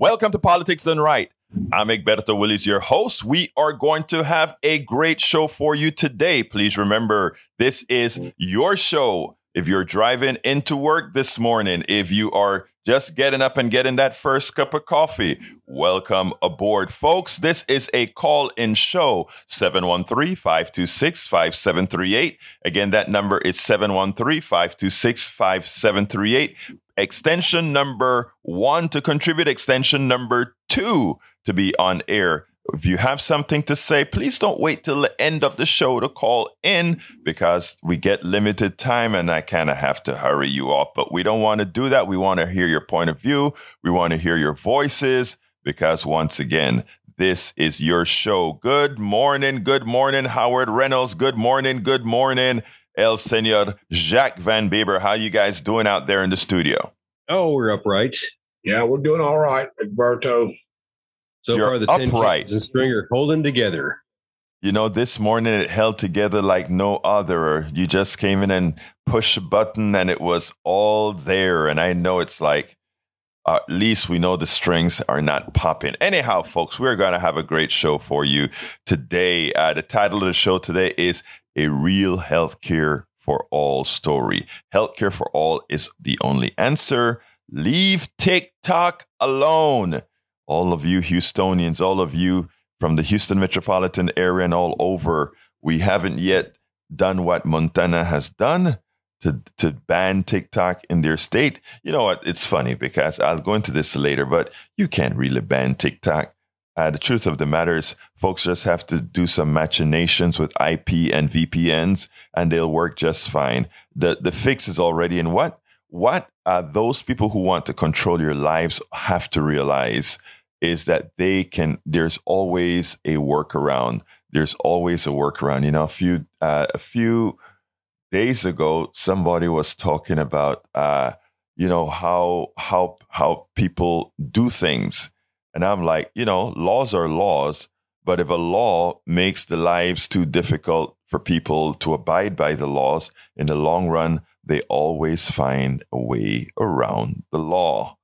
Welcome to Politics Done Right. I'm Egberto Willies, your host. We are going to have a great show for you today. Please remember, this is your show. If you're driving into work this morning, if you are just getting up and getting that first cup of coffee, welcome aboard, folks. This is a call in show 713 526 5738. Again, that number is 713 526 5738 extension number one to contribute, extension number two to be on air. If you have something to say, please don't wait till the end of the show to call in because we get limited time and I kind of have to hurry you off. But we don't want to do that. We want to hear your point of view. We want to hear your voices because once again, this is your show. Good morning. Good morning, Howard Reynolds. Good morning. Good morning. El Senor Jacques Van Bieber. How you guys doing out there in the studio? Oh, we're upright. Yeah, we're doing all right, Egberto. So You're far, the upright. 10 and string are holding together. You know, this morning it held together like no other. You just came in and pushed a button and it was all there. And I know it's like, uh, at least we know the strings are not popping. Anyhow, folks, we're going to have a great show for you today. Uh, the title of the show today is A Real Healthcare for All Story. Healthcare for All is the only answer. Leave TikTok alone. All of you Houstonians, all of you from the Houston metropolitan area and all over, we haven't yet done what Montana has done to to ban TikTok in their state. You know what? It's funny because I'll go into this later, but you can't really ban TikTok. Uh, the truth of the matter is, folks just have to do some machinations with IP and VPNs, and they'll work just fine. the The fix is already in. What what uh, those people who want to control your lives have to realize is that they can. There's always a workaround. There's always a workaround. You know, a few uh, a few days ago, somebody was talking about, uh, you know, how how how people do things, and I'm like, you know, laws are laws, but if a law makes the lives too difficult for people to abide by the laws, in the long run, they always find a way around the law.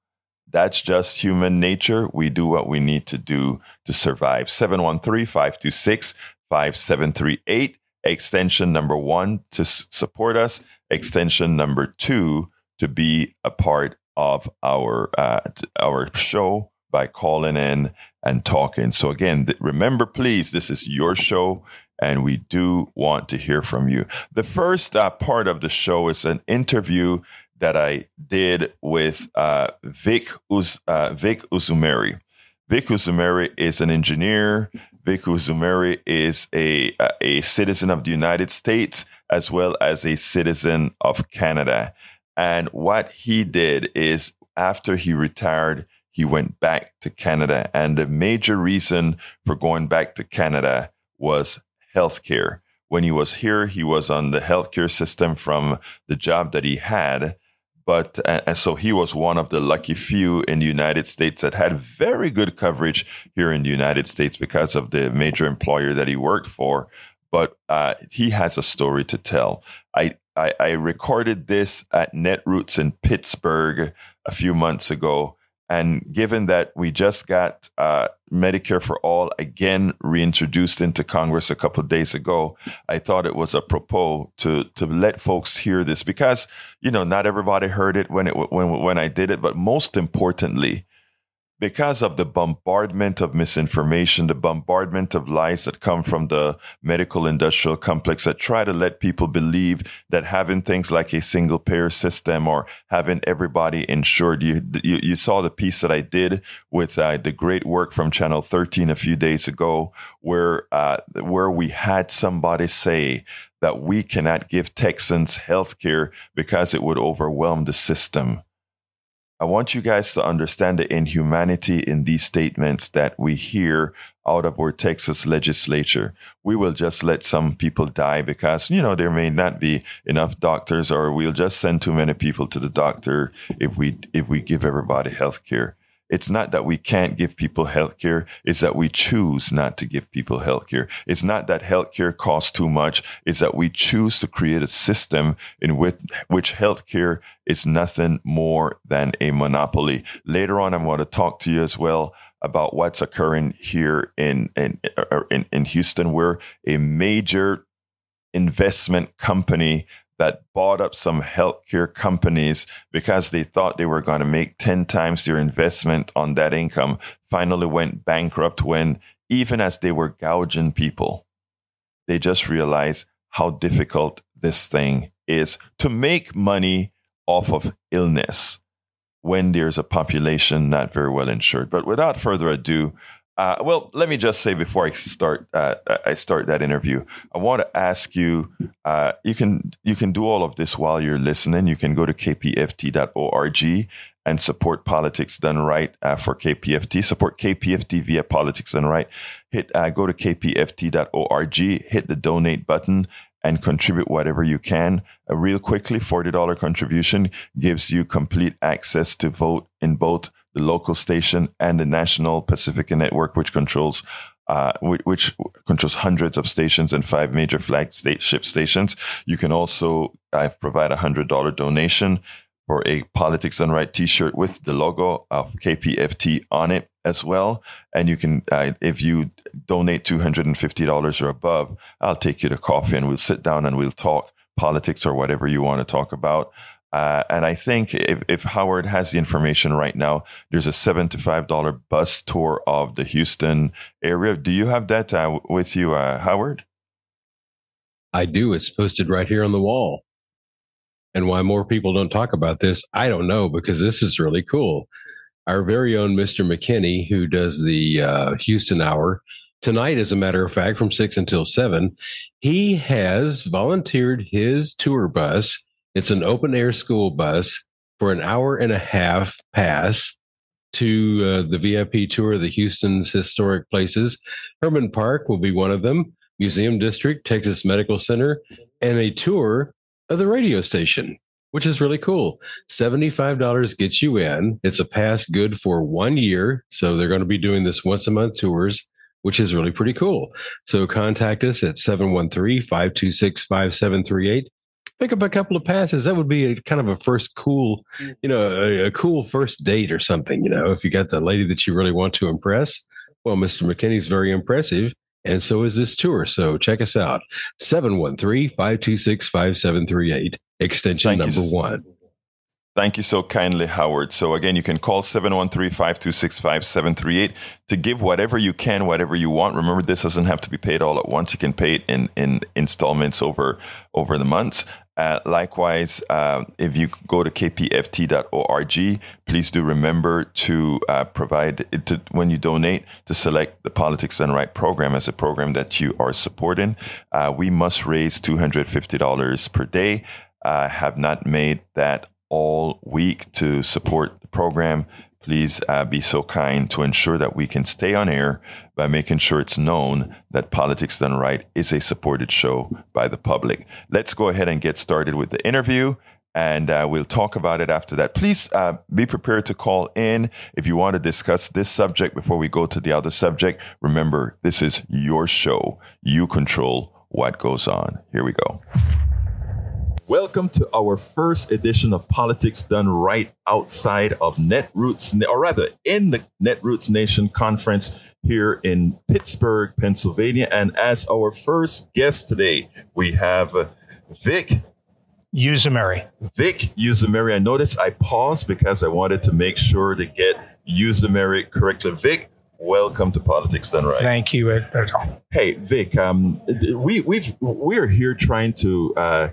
That's just human nature. We do what we need to do to survive. 713 526 5738 extension number one to support us, extension number two to be a part of our uh, our show by calling in and talking. So again, th- remember, please, this is your show, and we do want to hear from you. The first uh, part of the show is an interview that I did with uh, Vic Uz- uh, Vic Uzumeri. Vic Uzumeri is an engineer. Vic Uzumeri is a, a a citizen of the United States as well as a citizen of Canada. And what he did is after he retired, he went back to Canada. And the major reason for going back to Canada was healthcare. When he was here, he was on the healthcare system from the job that he had. But and so he was one of the lucky few in the United States that had very good coverage here in the United States because of the major employer that he worked for. But uh, he has a story to tell. I, I, I recorded this at Netroots in Pittsburgh a few months ago. And given that we just got uh, Medicare for All again reintroduced into Congress a couple of days ago, I thought it was apropos to to let folks hear this because you know not everybody heard it when it when when I did it, but most importantly, because of the bombardment of misinformation, the bombardment of lies that come from the medical industrial complex that try to let people believe that having things like a single payer system or having everybody insured. You, you, you saw the piece that I did with uh, the great work from Channel 13 a few days ago, where, uh, where we had somebody say that we cannot give Texans health care because it would overwhelm the system. I want you guys to understand the inhumanity in these statements that we hear out of our Texas legislature. We will just let some people die because, you know, there may not be enough doctors or we'll just send too many people to the doctor if we, if we give everybody health care. It's not that we can't give people healthcare. It's that we choose not to give people healthcare. It's not that healthcare costs too much. It's that we choose to create a system in which, which healthcare is nothing more than a monopoly. Later on, I'm going to talk to you as well about what's occurring here in, in, er, er, in, in Houston. We're a major investment company that bought up some healthcare companies because they thought they were going to make 10 times their investment on that income, finally went bankrupt when, even as they were gouging people, they just realized how difficult this thing is to make money off of illness when there's a population not very well insured. But without further ado, uh, well, let me just say before I start, uh, I start that interview. I want to ask you. Uh, you can you can do all of this while you're listening. You can go to kpft.org and support politics done right uh, for KPFT. Support KPFT via politics done right. Hit uh, go to kpft.org. Hit the donate button and contribute whatever you can. Uh, real quickly, forty dollar contribution gives you complete access to vote in both the local station, and the national Pacifica network, which controls uh, which controls hundreds of stations and five major flag state flagship stations. You can also uh, provide a hundred dollar donation for a Politics Done Right T-shirt with the logo of KPFT on it as well. And you can, uh, if you donate two hundred and fifty dollars or above, I'll take you to coffee and we'll sit down and we'll talk politics or whatever you want to talk about. Uh, and I think if, if, Howard has the information right now, there's a seven to five dollar bus tour of the Houston area. Do you have that uh, with you, uh, Howard? I do. It's posted right here on the wall. And why more people don't talk about this, I don't know, because this is really cool. Our very own Mr. McKinney, who does the uh, Houston Hour, tonight, as a matter of fact, from six until seven, he has volunteered his tour bus it's an open air school bus for an hour and a half pass to uh, the VIP tour of the Houston's historic places. Hermann Park will be one of them, Museum District, Texas Medical Center, and a tour of the radio station, which is really cool. $75 gets you in. It's a pass good for one year. So they're going to be doing this once a month tours which is really pretty cool. So contact us at 713 526 5738 pick up a couple of passes. That would be a kind of a first cool, mm. you know, a, a, cool first date or something. You know, if you got the lady that you really want to impress. Well, Mr. McKinney's very impressive. And so is this tour. So check us out 713 526 5738, extension Thank number one. Thank you so kindly, Howard. So again, you can call 713-526-5738 to give whatever you can, whatever you want. Remember, this doesn't have to be paid all at once. You can pay it in, in installments over, over the months. Uh, likewise, uh, if you go to kpft.org, please do remember to uh, provide to, when you donate to select the Politics Done Right program as a program that you are supporting. Uh, we must raise $250 per day. Uh, have not made that all week to support the program please uh, be so kind to ensure that we can stay on air by making sure it's known that Politics Done Right is a supported show by the public. Let's go ahead and get started with the interview. And uh, we'll talk about it after that. Please uh, be prepared to call in if you want to discuss this subject before we go to the other subject. Remember, this is your show. You control what goes on. Here we go. Welcome to our first edition of Politics Done Right outside of Netroots, or rather in the Netroots Nation conference here in Pittsburgh, Pennsylvania. And as our first guest today, we have uh, Vic Uzumeri. Vic Uzumeri. I noticed I paused because I wanted to make sure to get Uzumeri correctly. Vic, welcome to Politics Done Right. Thank you. Hey, Vic, um, we, we've, we're here trying to uh,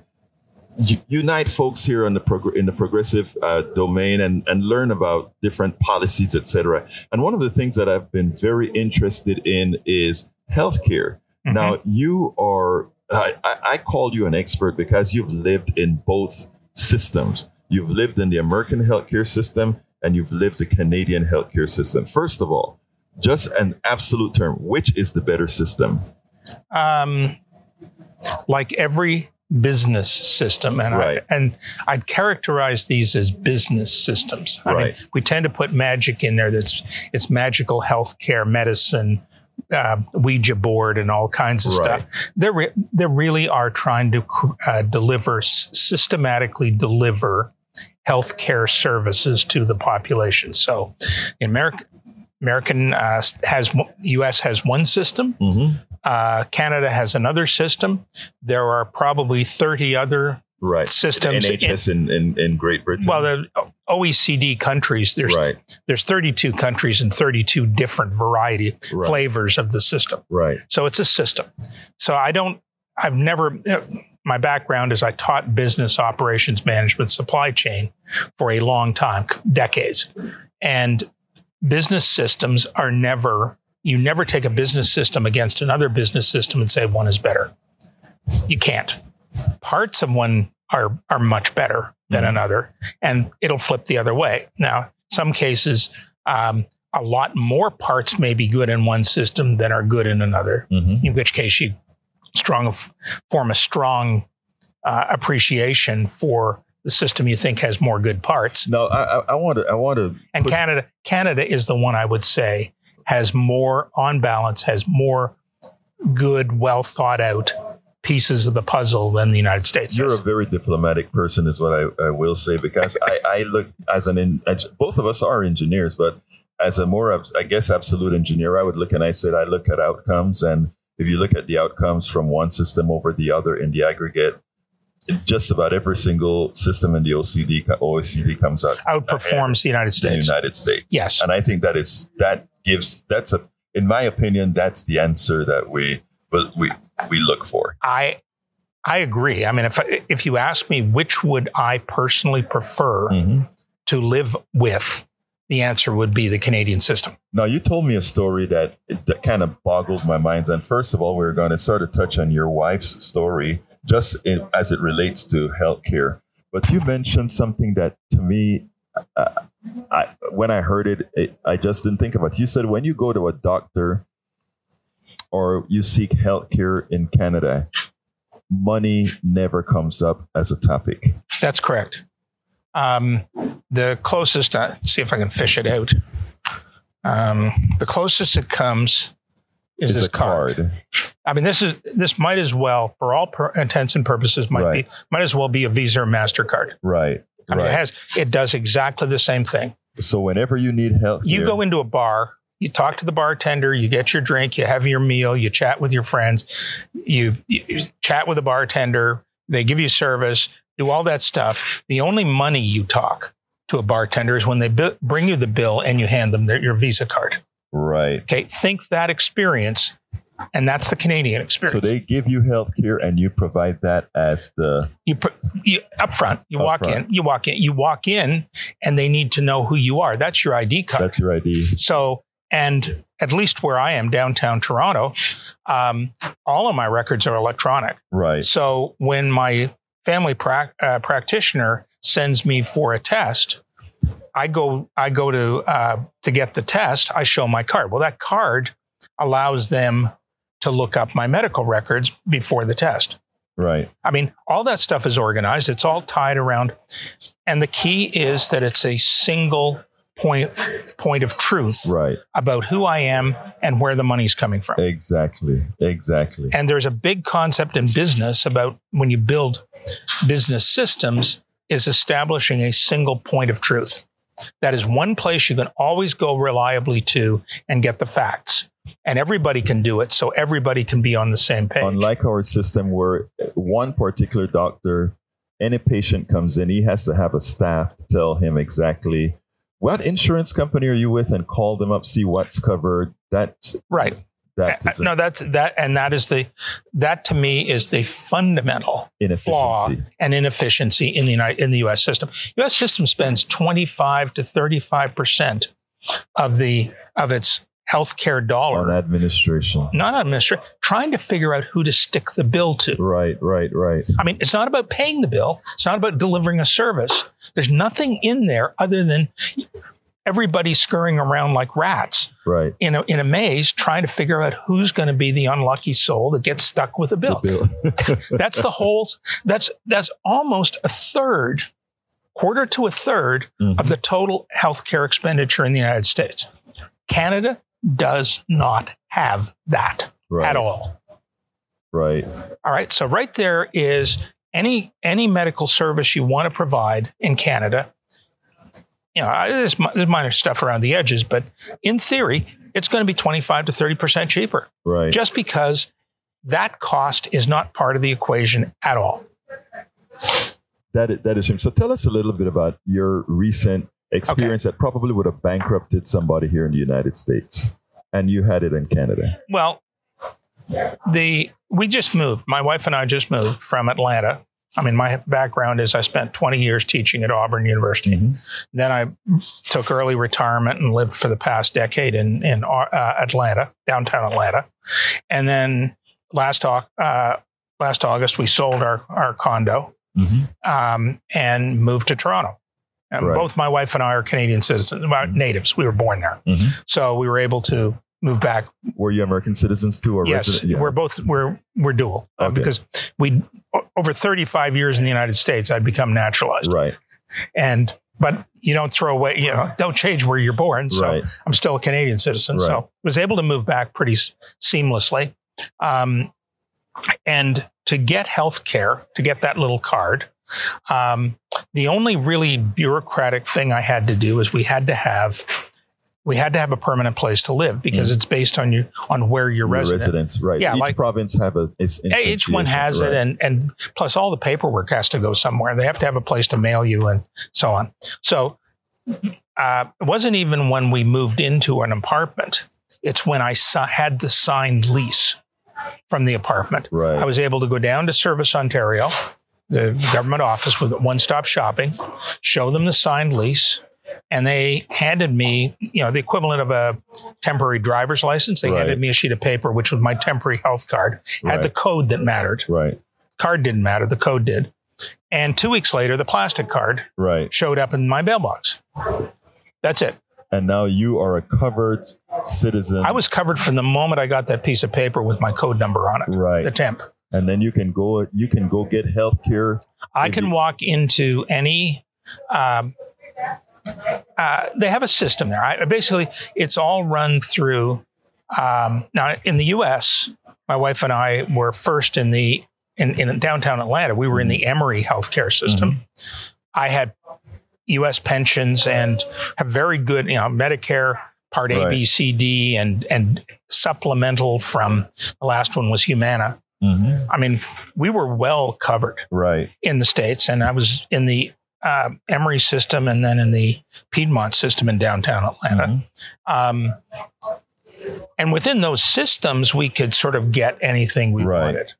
unite folks here on the prog- in the progressive uh, domain and, and learn about different policies, etc. And one of the things that I've been very interested in is healthcare. Mm-hmm. Now, you are, I, I call you an expert because you've lived in both systems. You've lived in the American healthcare system and you've lived the Canadian healthcare system. First of all, just an absolute term, which is the better system? Um, like every business system, and Right. I, and I'd characterize these as business systems. I Right. mean, we tend to put magic in there. That's it's magical healthcare, medicine, uh, Ouija board, and all kinds of Right. stuff. They re- they really are trying to uh, deliver s- systematically deliver healthcare services to the population. So, in America. American uh, has U.S. has one system. Mhm. Uh, Canada has another system. There are probably 30 other Right. systems. in- NHS in, in, in Great Britain. well, the OECD countries, there's right. there's 32 countries and 32 different variety Right. flavors of the system. Right. So it's a system. So I don't. I've never. My background is I taught business operations management, supply chain, for a long time, decades, and business systems are never. You never take a business system against another business system and say one is better. You can't. Parts of one are are much better than Mhm. another, and it'll flip the other way. Now, some cases, um, a lot more parts may be good in one system than are good in another. Mhm. In which case, you strong form a strong uh, appreciation for the system you think has more good parts. No, I, want to. I want to. And Push- Canada, Canada is the one I would say has more, on balance, has more good, well thought out pieces of the puzzle than the United States. You're a very diplomatic person, is what I, I will say, because I, I look as an. As- both of us are engineers, but as a more, I guess, absolute engineer, I would look and I said I look at outcomes, and if you look at the outcomes from one system over the other in the aggregate, just about every single system in the OCD OECD comes out outperforms the United States. the. United States. Yes. and I think that is that gives that's a, in my opinion, that's the answer that we we we look for. I I agree. I mean, if if you ask me which would I personally prefer Mhm. to live with, the answer would be the Canadian system. Now, you told me a story that, that kind of boggled my mind. And first of all, we're going to sort of touch on your wife's story just in, as it relates to healthcare. But you mentioned something that to me, uh, I, when I heard it, it, I just didn't think about it. You said when you go to a doctor or you seek healthcare in Canada, money never comes up as a topic. That's correct. Um, the closest, uh, see if I can fish it out. Um, the closest it comes is It's this a card. I mean, this is this might as well, for all per- intents and purposes, might Right. be might as well be a Visa or Mastercard. Right. I mean, right. it has it does exactly the same thing. so whenever you need help, You go into a bar, you talk to the bartender, you get your drink, you have your meal, you chat with your friends, you, you chat with the bartender, they give you service, do all that stuff. The only money you talk to a bartender is when they bi- bring you the bill and you hand them their, your Visa card. Right. Okay, think that experience, and that's the Canadian experience. So they give you health care and you provide that as the you, put, you up front, you Up walk front. in, you walk in, you walk in, and they need to know who you are. That's your ID card. that's your ID. So, and at least where I am, downtown Toronto, um, all of my records are electronic. Right. So when my family prac uh, practitioner sends me for a test, I go I go to uh, to get the test. I show my card. Well, that card allows them to look up my medical records before the test. Right. I mean, all that stuff is organized. It's all tied around, and the key is that it's a single point point of truth Right. about who I am and where the money's coming from. Exactly. Exactly. And there's a big concept in business about when you build business systems is establishing a single point of truth. That is one place you can always go reliably to and get the facts. And everybody can do it, so everybody can be on the same page. Unlike our system where one particular doctor, any patient comes in, he has to have a staff to tell him exactly what insurance company are you with and call them up, see what's covered. That's right. That Uh, no, that's that, and that is the that to me is the fundamental flaw and inefficiency in the United, in the U.S. system. U.S. system spends 25 to 35 percent of the of its healthcare On dollar, administration. not on administration, trying to figure out who to stick the bill to. Right, right, right. I mean, it's not about paying the bill. It's not about delivering a service. There's nothing in there other than everybody scurrying around like rats Right. in a, in a maze trying to figure out who's going to be the unlucky soul that gets stuck with a bill. that's the whole, that's, that's almost a third, quarter to a third Mhm. of the total healthcare expenditure in the United States. Canada does not have that right. at all. Right. All right. So right there is any any medical service you want to provide in Canada. You know, there's, there's minor stuff around the edges, but in theory, it's going to be 25 to 30 percent cheaper, Right. just because that cost is not part of the equation at all. That is, that is true. So tell us a little bit about your recent experience that probably would have bankrupted somebody here in the United States, and you had it in Canada. Well, the we just moved. My wife and I just moved from Atlanta. I mean, my background is I spent 20 years teaching at Auburn University. Mhm. Then I took early retirement and lived for the past decade in in uh, Atlanta, downtown Atlanta. And then last uh, last August we sold our our condo Mhm. um, and moved to Toronto. And Right. both my wife and I are Canadian citizens, well, natives. We were born there, Mhm. so we were able to move back Were you American citizens too, or yes, resident? Yeah. we're both we're we're dual uh, Okay. because we over 35 years in the United States I'd become naturalized right. and but you don't throw away you know don't change where you're born so Right. I'm still a Canadian citizen Right. so was able to move back pretty s- seamlessly um, and to get health care to get that little card um, the only really bureaucratic thing I had to do is we had to have we had to have a permanent place to live because it's based on you on where you're Your resident residence, right? Yeah, Each like- province have a its each one has right. it and and plus all the paperwork has to go somewhere they have to have a place to mail you and so on so uh, it wasn't even when we moved into an apartment it's when i si- had the signed lease from the apartment right. i was able to go down to service ontario the government office with one-stop shopping show them the signed lease and they handed me you know the equivalent of a temporary driver's license they Right. handed me a sheet of paper which was my temporary health card had the code that mattered right. card didn't matter the code did and two weeks later the plastic card Right. showed up in my mailbox that's it And now you are a covered citizen. i was covered from the moment i got that piece of paper with my code number on it right. the temp and then you can go. You can go get health care. I can walk into any. Um, uh, they have a system there. I, basically, it's all run through. Um, now, in the U.S., my wife and I were first in the in, in downtown Atlanta. We were in the Emory healthcare system. I had U.S. pensions and have very good, you know, Medicare Part A, Right. B, C, D, and and supplemental from the last one was Humana. Mhm. I mean, we were well covered Right. in the states, and I was in the uh, Emory system, and then in the Piedmont system in downtown Atlanta. Mhm. Um, and within those systems, we could sort of get anything we Right. wanted.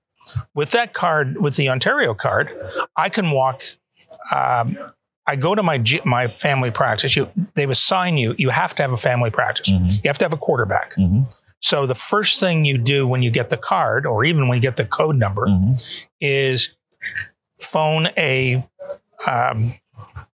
With that card, with the Ontario card, I can walk. Um, I go to my my family practice. You, they assign you. You have to have a family practice. Mhm. You have to have a quarterback. Mhm. So the first thing you do when you get the card, or even when you get the code number, Mhm. is phone a um,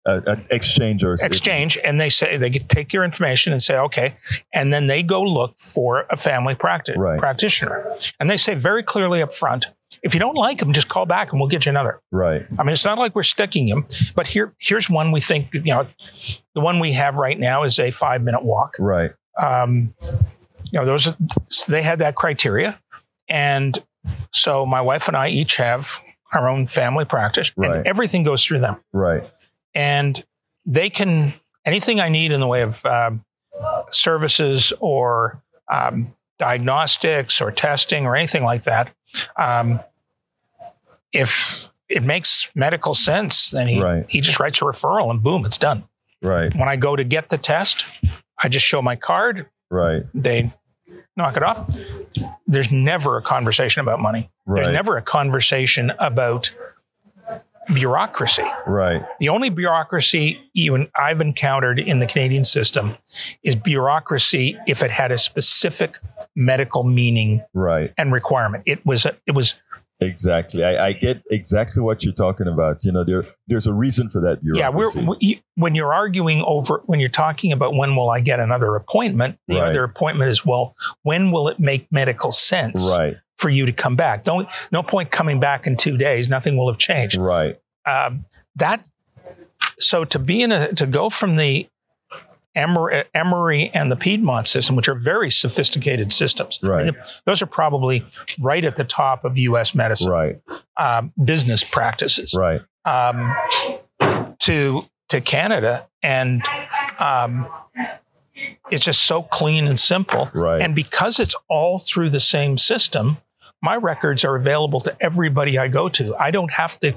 Uh, exchange or exchange and they say they take your information and say okay and then they go look for a family practice Right. practitioner and they say very clearly up front if you don't like them just call back and we'll get you another Right. i mean it's not like we're sticking them but here here's one we think you know the one we have right now is a five minute walk Right. um, you know, those are, they had that criteria, and so my wife and I each have our own family practice, Right. and everything goes through them, Right. and they can anything I need in the way of um, services or um, diagnostics or testing or anything like that. Um, if it makes medical sense, then he Right. he just writes a referral and boom, it's done. Right. When I go to get the test, I just show my card Right. they knock it off. There's never a conversation about money. Right. There's never a conversation about bureaucracy. Right. The only bureaucracy and I've encountered in the Canadian system is bureaucracy if it had a specific medical meaning Right. and requirement. It was a, it was Exactly. I, I get exactly what you're talking about. You know, there there's a reason for that. Yeah, we're we, when you're arguing over when you're talking about when will I get another appointment. The Right. other appointment is well, when will it make medical sense right, for you to come back? Don't no point coming back in two days. Nothing will have changed. right, um, that so to be in a to go from the Emory, Emory and the Piedmont system, which are very sophisticated systems, I mean, Right. those are probably right at the top of U.S. medicine right, um, business practices. right. Um, to to Canada, and um, it's just so clean and simple. Right. And because it's all through the same system, my records are available to everybody I go to. I don't have to.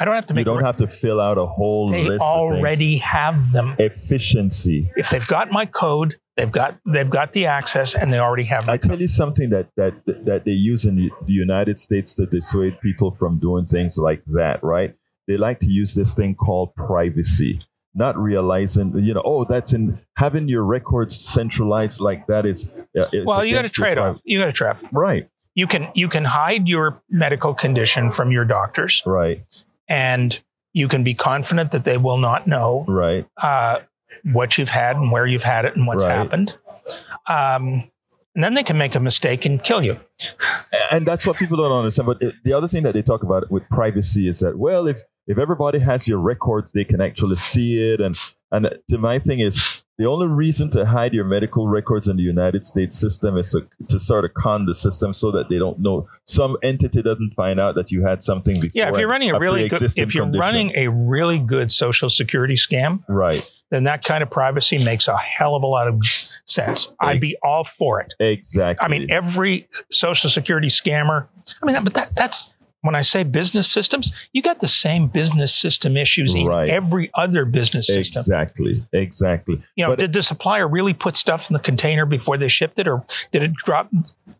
I don't have to make. You don't have to fill out a whole they list. They already have them. Efficiency. If they've got my code, they've got they've got the access, and they already have. I tell you something that that that they use in the United States to dissuade people from doing things like that. Right? They like to use this thing called privacy. Not realizing, you know, oh, that's in having your records centralized like that is. uh, well, you got a trade off. You got a trade. Right, You can you can hide your medical condition from your doctors, right, and you can be confident that they will not know right, uh, what you've had and where you've had it and what's Right. happened. Um, and then they can make a mistake and kill you. and that's what people don't understand. But the other thing that they talk about with privacy is that well, if if everybody has your records, they can actually see it. And and to my thing is the only reason to hide your medical records in the United States system is to, to sort of con the system so that they don't know some entity doesn't find out that you had something before. Yeah, if you're running a really good, if you're condition. running a really good social security scam, right, then that kind of privacy makes a hell of a lot of sense. I'd be all for it. exactly. I mean, every social security scammer. I mean, but that that's when I say business systems, you got the same business system issues in every other business system. exactly, exactly. You know, But- did the supplier really put stuff in the container before they shipped it, or did it drop?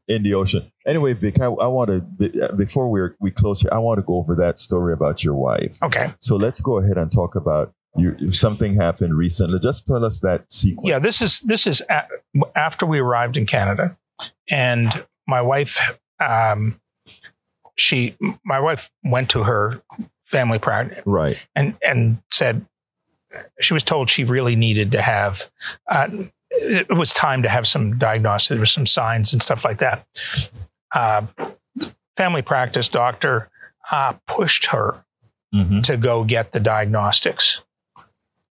in the ocean. Anyway, Vic, I, I want to before we we close here, I want to go over that story about your wife. Okay, So let's go ahead and talk about you. Something happened recently. Just tell us that sequence. yeah. This is this is a, after we arrived in Canada, and my wife, um, she, my wife went to her family practice Right. and and said she was told she really needed to have uh, it was time to have some diagnosis there were some signs and stuff like that uh, family practice doctor uh, pushed her Mm-hmm. to go get the diagnostics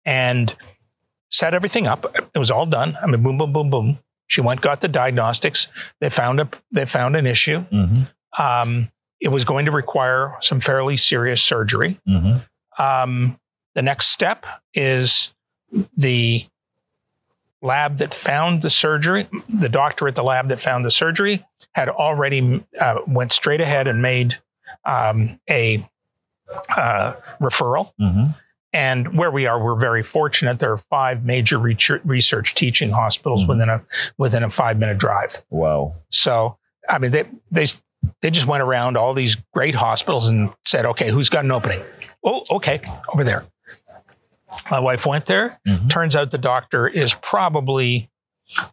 and set everything up it was all done i mean boom boom boom boom she went got the diagnostics they found a they found an issue Mm-hmm. um, it was going to require some fairly serious surgery Mm-hmm. um, the next step is the lab that found the surgery the doctor at the lab that found the surgery had already uh, went straight ahead and made um, a uh, referral Mm-hmm. and where we are we're very fortunate there are five major research, research teaching hospitals Mhm. within a within a five minute drive Wow. so i mean they they they just went around all these great hospitals and said okay who's got an opening oh okay over there my wife went there Mhm. turns out the doctor is probably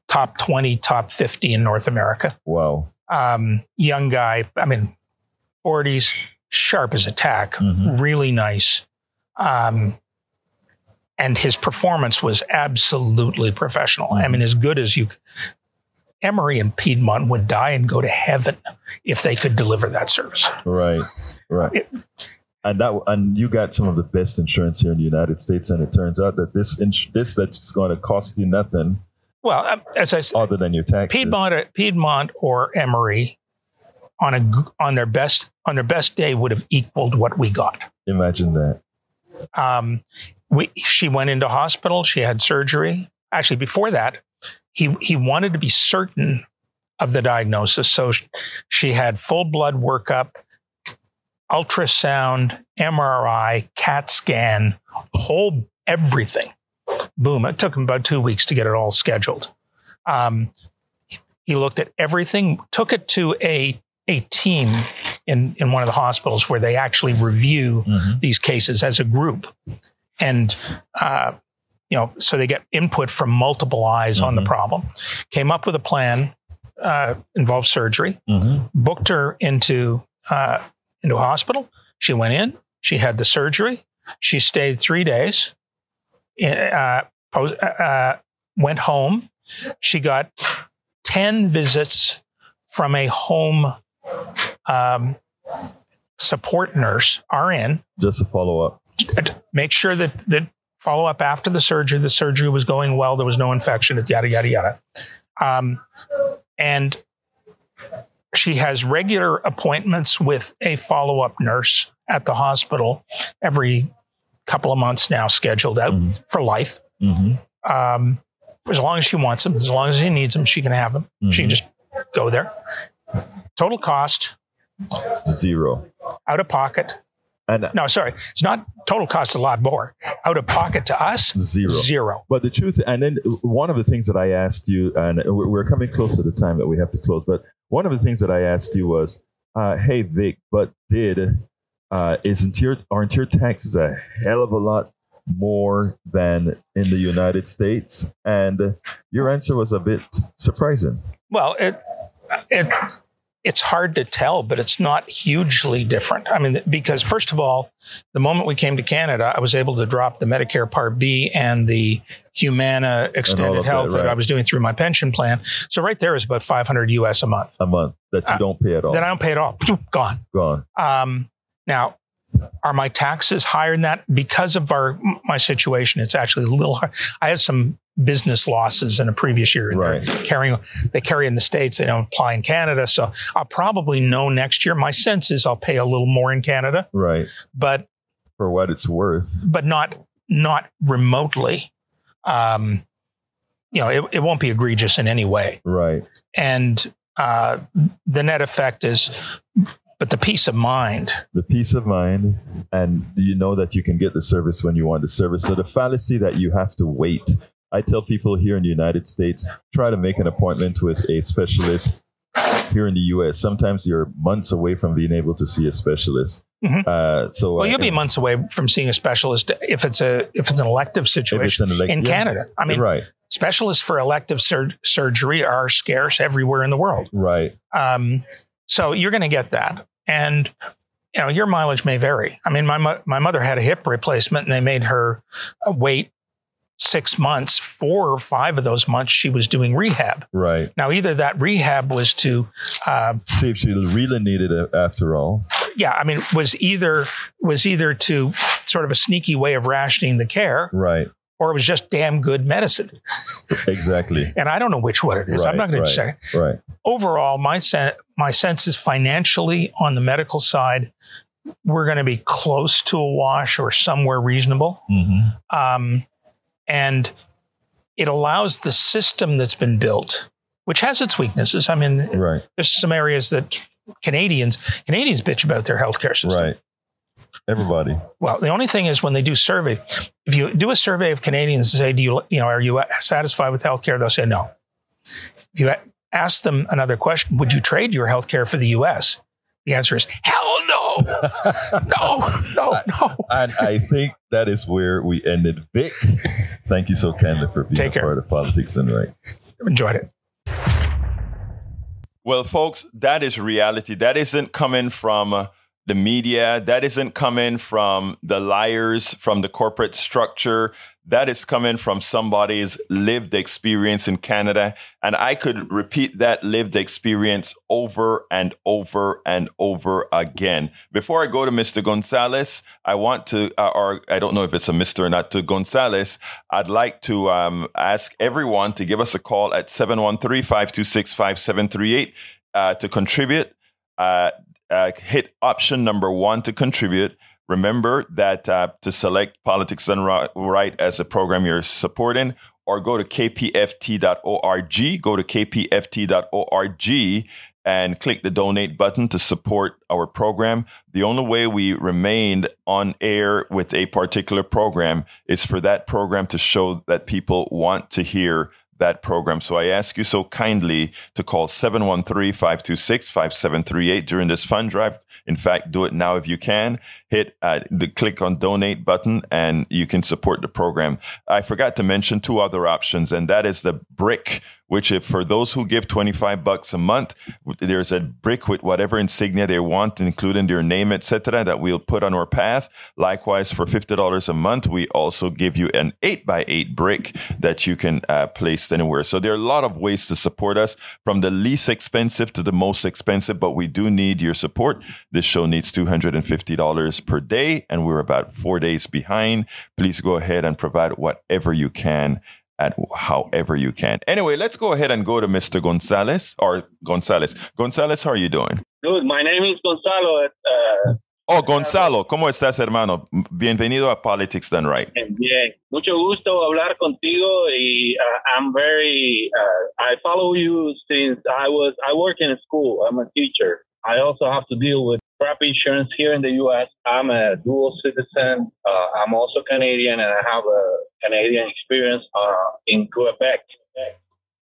top 20 top 50 in north america Wow. um, young guy i mean 40s sharp as a tack Mhm. really nice um, and his performance was absolutely professional i Mhm. mean as good as you emory and piedmont would die and go to heaven if they could deliver that service Right. Right. And that and you got some of the best insurance here in the United States, and it turns out that this ins- this that's going to cost you nothing well uh, as i said other than your taxes. piedmont, piedmont or emory on a on their best on their best day would have equaled what we got Imagine that. um, we, she went into hospital. She had surgery. Actually, before that, he he wanted to be certain of the diagnosis, so she had full blood workup, ultrasound, MRI, CAT scan, whole everything. Boom! It took him about two weeks to get it all scheduled. Um, he looked at everything, took it to a a team in in one of the hospitals where they actually review Mhm. these cases as a group and uh, you know so they get input from multiple eyes on the Mhm. problem came up with a plan uh, involved surgery Mhm. booked her into uh, into a hospital. She went in. She had the surgery. She stayed three days. Uh, post, uh, went home. She got ten visits from a home um, support nurse, RN, Just a follow up. make sure that that follow up after the surgery, the surgery was going well, there was no infection, yada yada yada. Um, and she has regular appointments with a follow up nurse at the hospital every couple of months now, scheduled out Mhm. for life. Mm-hmm. Um, as long as she wants them, as long as she needs them, she can have them. She can Mhm. just go there. Total cost Zero. out of pocket. And No, sorry, it's not total cost. A lot more out of pocket to us. zero. Zero. But the truth, and then one of the things that I asked you, and we're we're coming close to the time that we have to close, but one of the things that I asked you was, uh, "Hey Vic, but did uh, isn't your aren't your taxes a hell of a lot more than in the United States?" And your answer was a bit surprising. Well, it it it's hard to tell, but it's not hugely different. I mean, because first of all, the moment we came to Canada, I was able to drop the Medicare Part B and the Humana Extended of that, Health that. I was doing through my pension plan. So right there is about 500 US a month. A month that you Uh, don't pay at all. Then I don't pay at all. Gone. Gone. Um, now, are my taxes higher than that because of our my situation? It's actually a little. high. I had some business losses in a previous year. Right. Carrying, they carry in the states. They don't apply in Canada. So I'll probably know next year. My sense is I'll pay a little more in Canada, Right. but For what it's worth. but not not remotely. Um, you know, it, it won't be egregious in any way Right. and uh, the net effect is but the peace of mind. The peace of mind and you know that you can get the service when you want the service. So the fallacy that you have to wait. I tell people here in the united states try to make an appointment with a specialist here in the us sometimes you're months away from being able to see a specialist. Mhm. uh, so well uh, you'll be months away from seeing a specialist if it's a if it's an elective situation an elect- in yeah, canada. I mean right. specialists for elective sur- surgery are scarce everywhere in the world. Right. Um, so you're going to get that. And you know your mileage may vary. I mean my mo- my mother had a hip replacement and they made her uh, wait six months four or five of those months she was doing rehab. Right. Now, either that rehab was to, uh, see if she really needed it after all. Yeah, I mean, was either was either to sort of a sneaky way of rationing the care, right or it was just damn good medicine. exactly And I don't know which one it is. I'm not going right. to say. right Overall, my sen- my sense is financially on the medical side, we're going to be close to a wash or somewhere reasonable. hmm um, and it allows the system that's been built, which has its weaknesses. I mean, right there's some areas that Canadians Canadians bitch about their healthcare system. right everybody Well, the only thing is when they do survey, if you do a survey of Canadians and say, "Do you you know are you satisfied with healthcare?" They'll say no. If you ask them another question, would you trade your healthcare for the U.S.? The answer is hell no, no, no, no. and I think that is where we ended. Vic, thank you so kindly for being Take a care. part of Politics and Right. Enjoyed it. Well, folks, that is reality. That isn't coming from uh, the media. That isn't coming from the liars, from the corporate structure. That is coming from somebody's lived experience in Canada. And I could repeat that lived experience over and over and over again. Before I go to Mr. Gonzalez, I want to, uh, or I don't know if it's a Mr. or not, to Gonzalez, I'd like to um, ask everyone to give us a call at 713 526 5738 to contribute. Uh, uh, hit option number one to contribute. Remember that uh, to select Politics Ri- Right as a program you're supporting, or go to kpft.org. Go to kpft.org and click the donate button to support our program. The only way we remained on air with a particular program is for that program to show that people want to hear that program. So I ask you so kindly to call 713 526 5738 during this fund drive. In fact, do it now if you can. Hit uh, the click on donate button and you can support the program. I forgot to mention two other options, and that is the brick which if for those who give 25 bucks a month there's a brick with whatever insignia they want including their name etc that we'll put on our path. Likewise for $50 a month we also give you an 8 by 8 brick that you can uh, place anywhere. So there are a lot of ways to support us from the least expensive to the most expensive but we do need your support. This show needs $250 per day and we're about four days behind please go ahead and provide whatever you can at however you can. Anyway, let's go ahead and go to Mr. Gonzalez or Gonzalez. Gonzalez, how are you doing? Good. My name is Gonzalo. Uh, oh, Gonzalo, ¿cómo estás, hermano? Bienvenido a Politics Done Right. Bien. Mucho gusto hablar contigo y uh, I'm very, uh, I follow you since I was, I work in a school. I'm a teacher. I also have to deal with crop insurance here in the U.S. I'm a dual citizen. Uh, I'm also Canadian, and I have a Canadian experience uh, in Quebec.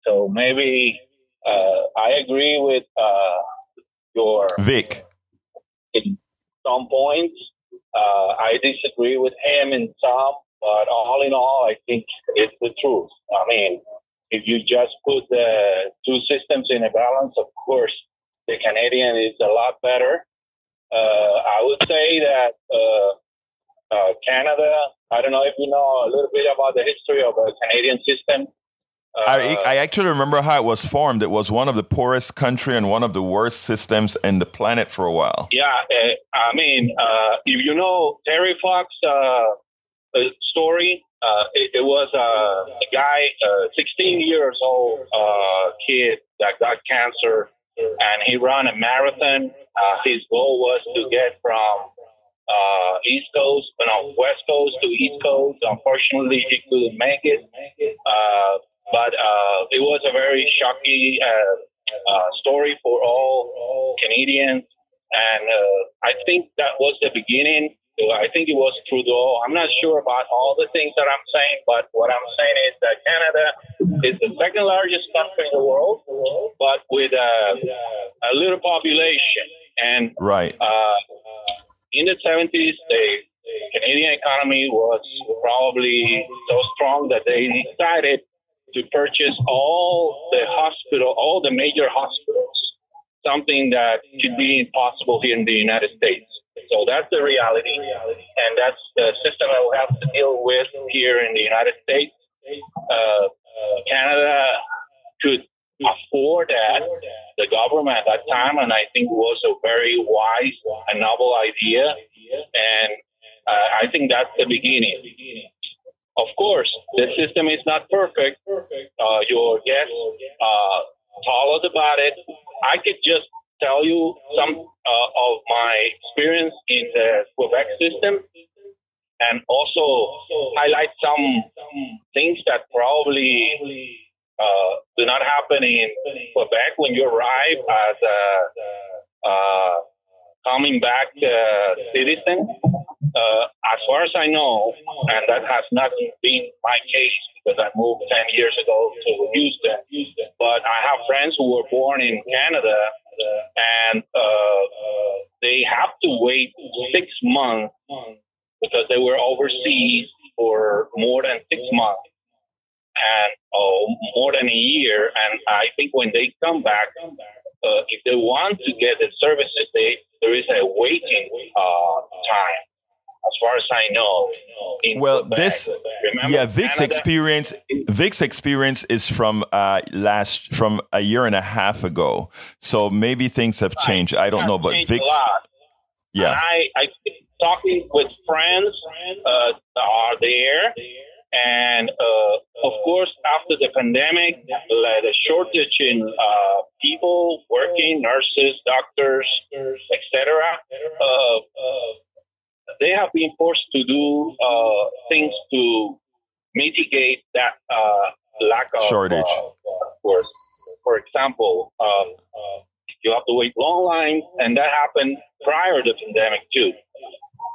So maybe uh, I agree with uh, your Vic. In some points, uh, I disagree with him in some, but all in all, I think it's the truth. I mean, if you just put the two systems in a balance, of course, the Canadian is a lot better I would say that uh, uh, Canada. I don't know if you know a little bit about the history of the Canadian system. I, I, actually remember how it was formed. It was one of the poorest country and one of the worst systems in the planet for a while. Yeah, uh, I mean, uh, if you know Terry Fox uh, story, it, it, was a guy, 16 years old kid that got cancer and he ran a marathon. Uh, his goal was to get from uh, East Coast, no, West Coast to East Coast. Unfortunately, he couldn't make it. Uh, but uh, it was a very shocking uh, uh, story for all Canadians. And I think that was the beginning I think it was Trudeau. I'm not sure about all the things that I'm saying, but what I'm saying is that Canada is the second largest country in the world, but with a, a little population. And right. Uh, in the 70s, the Canadian economy was probably so strong that they decided to purchase all the hospital, all the major hospitals, something that could be impossible here in the United States. So that's the reality, and that's the system that we have to deal with here in the United States. Uh, Canada could afford that, the government at that time, and I think it was a very wise and novel idea. And uh, I think that's the beginning. Of course, the system is not perfect. Uh, your guest uh, told us about it. I could just tell you some uh, of my experience in the Quebec system and also highlight some things that probably uh, do not happen in Quebec when you arrive as a uh, coming back uh, citizen. Uh, as far as I know, and that has not been my case because I moved 10 years ago to Houston, but I have friends who were born in Canada and uh, they have to wait six months because they were overseas for more than six months and oh, more than a year. And I think when they come back, uh, if they want to get the services, they, there is a waiting uh, time as far as I know. well, Quebec. this Remember yeah, Vic's Canada? experience. Vic's experience is from uh, last from a year and a half ago. So maybe things have changed. I don't know, but Vic's. Yeah, and I, I talking with friends uh, are there. And uh, of course, after the pandemic, like the shortage in uh, people working, nurses, doctors, etc. They have been forced to do uh, things to mitigate that uh, lack of shortage. Uh, for, for example, um, you have to wait long lines, and that happened prior to the pandemic too.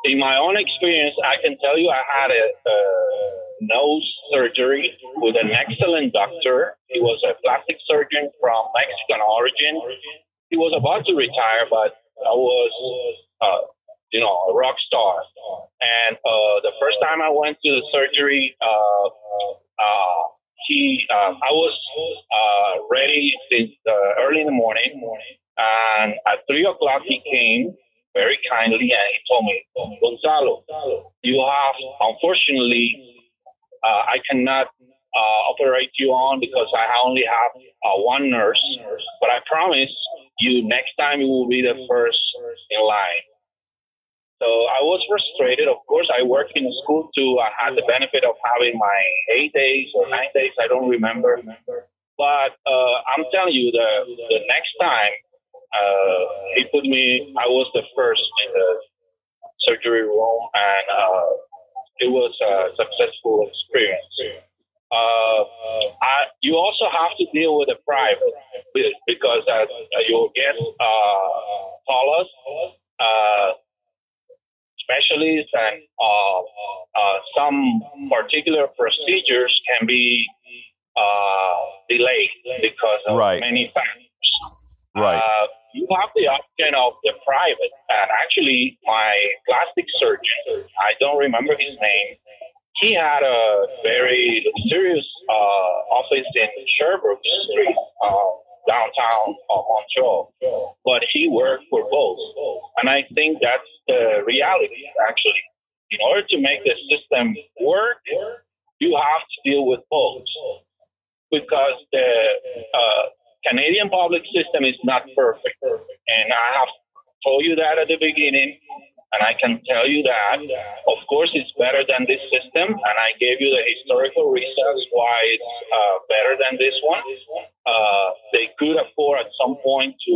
In my own experience, I can tell you I had a, a nose surgery with an excellent doctor. He was a plastic surgeon from Mexican origin. He was about to retire, but I was uh, you know, a rock star. And uh, the first time I went to the surgery, uh, uh, he, uh, I was uh, ready since early in the morning, and at three o'clock he came very kindly and he told me, Gonzalo, you have unfortunately, uh, I cannot operate you on because I only have one nurse, but I promise you next time you will be the first in line. So I was frustrated. Of course, I worked in school too. I had the benefit of having my eight days or nine days. I don't remember. But uh, I'm telling you, the the next time uh, he put me, I was the first in the surgery room, and uh, it was a successful experience. Uh, I, you also have to deal with the private because as your guest uh, told us, uh, specialists and uh, uh, some particular procedures can be uh, delayed because of Right. many factors. Right. Uh, you have the option of the private, and actually, my plastic surgeon, I don't remember his name, he had a very serious uh, office in Sherbrooke Street, uh, downtown uh, Montreal, but he worked for both. And I think that's the reality, actually. In order to make the system work, you have to deal with both because the uh, Canadian public system is not perfect. And I have told you that at the beginning. And I can tell you that, of course, it's better than this system. And I gave you the historical reasons why it's uh, better than this one. Uh, they could afford at some point to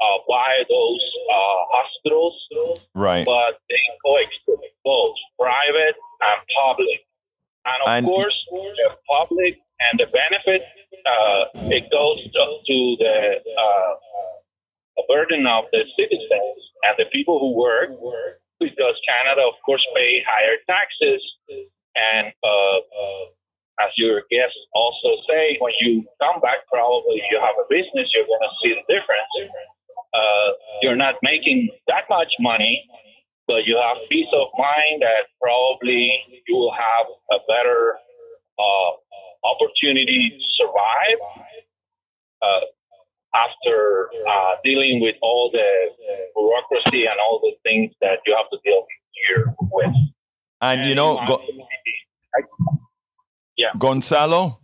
uh, buy those uh, hospitals, Right. but they coexist both private and public. And of And- course, the public and the benefit, uh, it goes to, to the uh, burden of the citizens and the people who work, because Canada, of course, pay higher taxes. And uh, uh, as your guests also say, when you come back, probably you have a business, you're going to see the difference. Not making that much money, but you have peace of mind that probably you will have a better uh, opportunity to survive uh, after uh, dealing with all the bureaucracy and all the things that you have to deal here with. And you know, go, Gonzalo,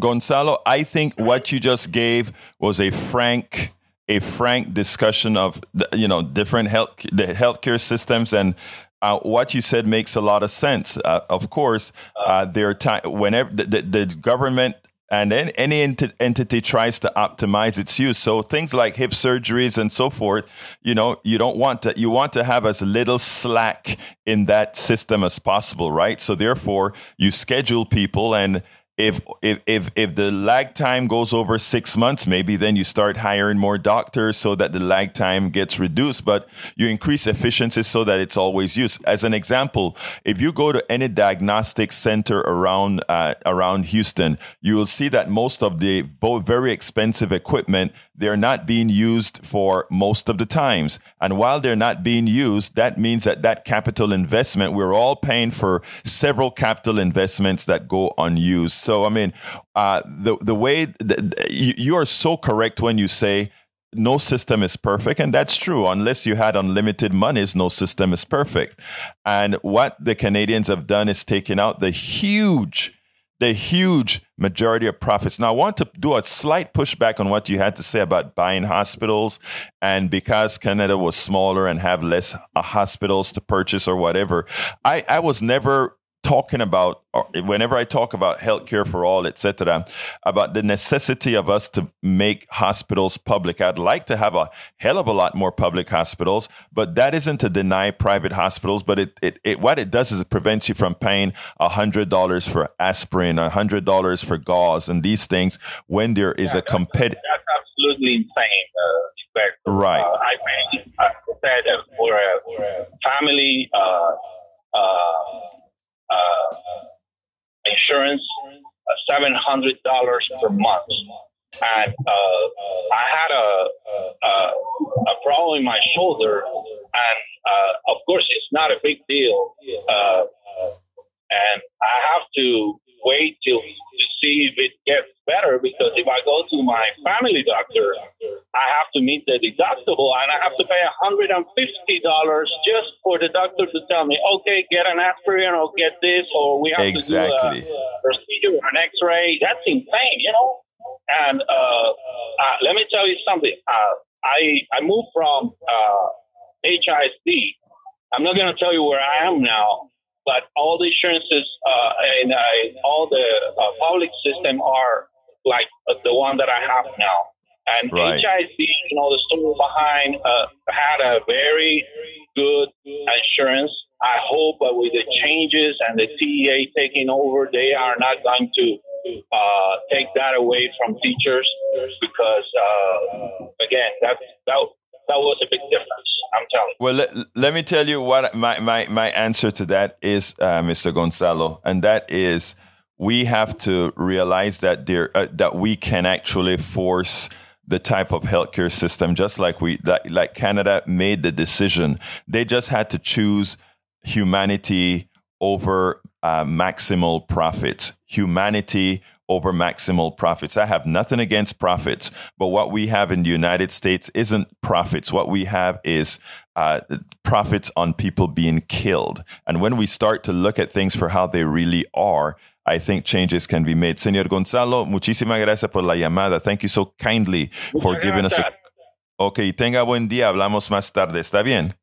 Gonzalo, I think what you just gave was a frank, a frank discussion of the, you know different health the healthcare systems and. Uh, what you said makes a lot of sense. Uh, of course, uh, there are time whenever the, the, the government and any, any ent- entity tries to optimize its use. So things like hip surgeries and so forth, you know, you don't want to. You want to have as little slack in that system as possible, right? So therefore, you schedule people and if if if if the lag time goes over six months, maybe then you start hiring more doctors so that the lag time gets reduced. But you increase efficiency so that it's always used. As an example, if you go to any diagnostic center around uh, around Houston, you will see that most of the very expensive equipment they're not being used for most of the times. And while they're not being used, that means that that capital investment, we're all paying for several capital investments that go unused. So, I mean, uh, the, the way the, you, you are so correct when you say no system is perfect. And that's true. Unless you had unlimited monies, no system is perfect. And what the Canadians have done is taken out the huge the huge majority of profits. Now, I want to do a slight pushback on what you had to say about buying hospitals. And because Canada was smaller and have less uh, hospitals to purchase or whatever, I, I was never talking about whenever I talk about healthcare for all, etc., about the necessity of us to make hospitals public. I'd like to have a hell of a lot more public hospitals, but that isn't to deny private hospitals. But it, it, it what it does is it prevents you from paying hundred dollars for aspirin, hundred dollars for gauze, and these things when there is Yeah, a competitive. That's absolutely insane. Uh. Right. Uh, I mean, I said uh, for a, for a family uh, uh, uh, insurance, uh, seven hundred dollars per month, and uh, I had a, a a problem in my shoulder, and uh, of course, it's not a big deal. And I have to wait till to see if it gets better because if I go to my family doctor, I have to meet the deductible and I have to pay $150 just for the doctor to tell me, okay, get an aspirin or get this, or we have exactly. to do a procedure or an x ray. That's insane, you know? And uh, uh, let me tell you something. Uh, I, I moved from uh, HIC. I'm not going to tell you where I am now, but all the insurances uh, and uh, all the uh, public system are like the one that I have now. And Right. HIC, you know, the story behind uh, had a very good insurance. I hope that with the changes and the TEA taking over, they are not going to uh, take that away from teachers because, uh, again, that, that, that was a big difference. I'm telling. Well, let, let me tell you what my, my, my answer to that is, uh, Mr. Gonzalo, and that is we have to realize that there uh, that we can actually force the type of healthcare system, just like we like, like Canada made the decision. They just had to choose humanity over uh, maximal profits. Humanity over maximal profits. I have nothing against profits, but what we have in the United States isn't profits. What we have is uh, profits on people being killed. And when we start to look at things for how they really are, I think changes can be made. Señor Gonzalo, muchísimas gracias por la llamada. Thank you so kindly for Muchas giving us a. Ok, tenga buen día. Hablamos más tarde. ¿Está bien?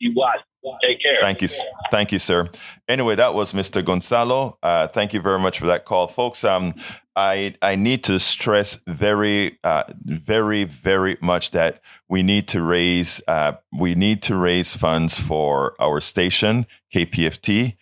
Igual. Take care. Thank you, thank you, sir. Anyway, that was Mr. Gonzalo. Uh, thank you very much for that call, folks. Um, I I need to stress very, uh, very, very much that we need to raise uh, we need to raise funds for our station KPFT.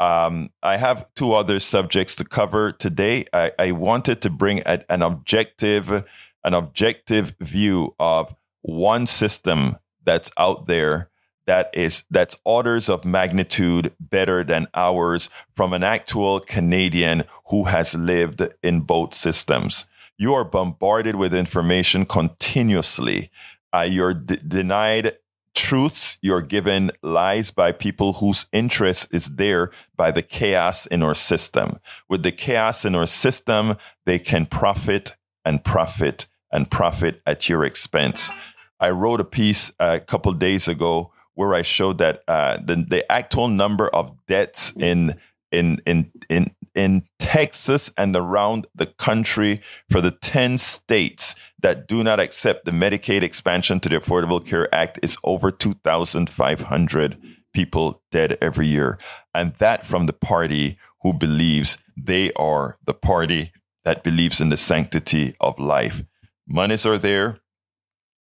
Um, I have two other subjects to cover today. I, I wanted to bring a, an objective an objective view of one system that's out there that is that's orders of magnitude better than ours from an actual Canadian who has lived in both systems. You are bombarded with information continuously. Uh, you're d- denied truths. You're given lies by people whose interest is there by the chaos in our system. With the chaos in our system, they can profit and profit and profit at your expense. I wrote a piece a couple days ago where I showed that uh, the the actual number of deaths in in in in in Texas and around the country for the ten states that do not accept the Medicaid expansion to the Affordable Care Act is over two thousand five hundred people dead every year, and that from the party who believes they are the party that believes in the sanctity of life. Monies are there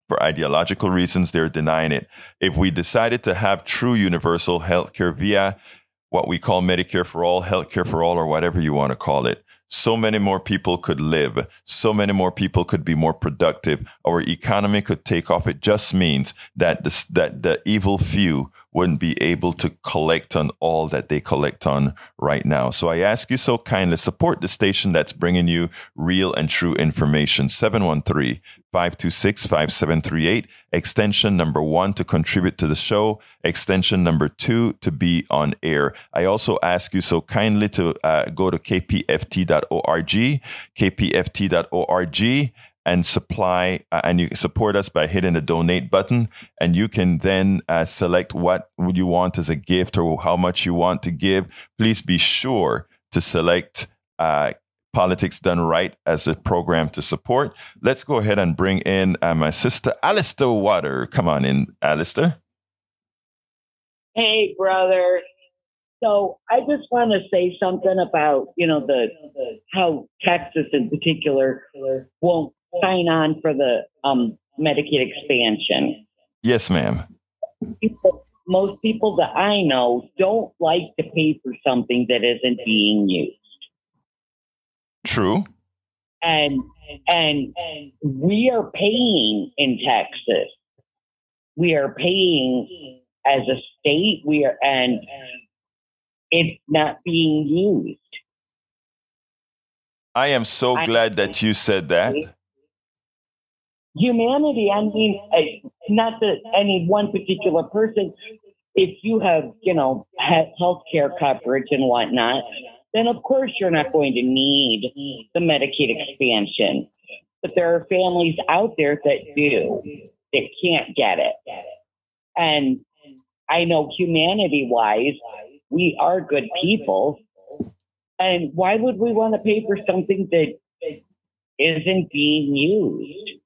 for ideological reasons, they're denying it. If we decided to have true universal health care via what we call Medicare for all, healthcare for all, or whatever you want to call it, so many more people could live. So many more people could be more productive. Our economy could take off. It just means that the, that the evil few wouldn't be able to collect on all that they collect on right now. So I ask you so kindly support the station that's bringing you real and true information. 713 526 5738, extension number one to contribute to the show, extension number two to be on air. I also ask you so kindly to uh, go to kpft.org, kpft.org, and supply uh, and you support us by hitting the donate button. And you can then uh, select what would you want as a gift or how much you want to give. Please be sure to select uh, politics done right as a program to support. Let's go ahead and bring in uh, my sister alistair water. Come on in alistair. Hey, brother. So I just want to say something about you know the how Texas in particular won't sign on for the um, Medicaid expansion. yes ma'am most people that I know don't like to pay for something that isn't being used, true and and we are paying in Texas. We are paying as a state. We are and it's not being used. i am so glad that you said that humanity. I mean, not that any one particular person. If you have, you know, health care coverage and whatnot, then of course you're not going to need the Medicaid expansion. But there are families out there that do, that can't get it. And I know humanity wise, we are good people. And why would we want to pay for something that isn't being used?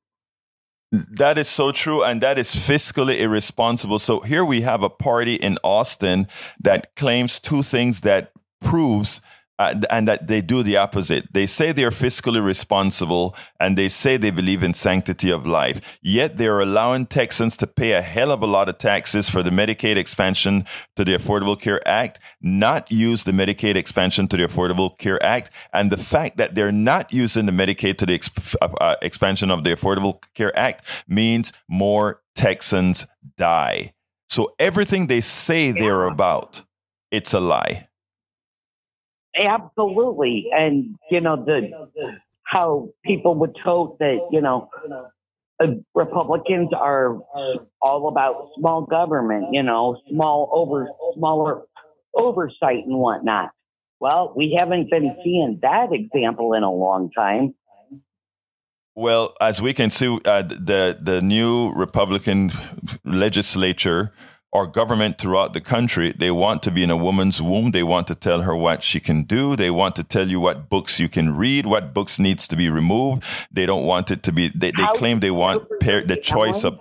That is so true, and that is fiscally irresponsible. So here we have a party in Austin that claims two things that proves and that they do the opposite. They say they are fiscally responsible and they say they believe in sanctity of life. Yet they are allowing Texans to pay a hell of a lot of taxes for the Medicaid expansion to the Affordable Care Act, not use the Medicaid expansion to the Affordable Care Act. And the fact that they're not using the Medicaid to the exp- uh, uh expansion of the Affordable Care Act means more Texans die. So everything they say they're about, it's a lie. Absolutely. And, you know, the how people would tote that, you know, uh, Republicans are all about small government, you know, small over smaller oversight and whatnot. Well, we haven't been seeing that example in a long time. Well, as we can see, uh, the the new Republican legislature or government throughout the country, they want to be in a woman's womb. They want to tell her what she can do. They want to tell you what books you can read, what books needs to be removed. They don't want it to be, they, they claim they want par- the choice of,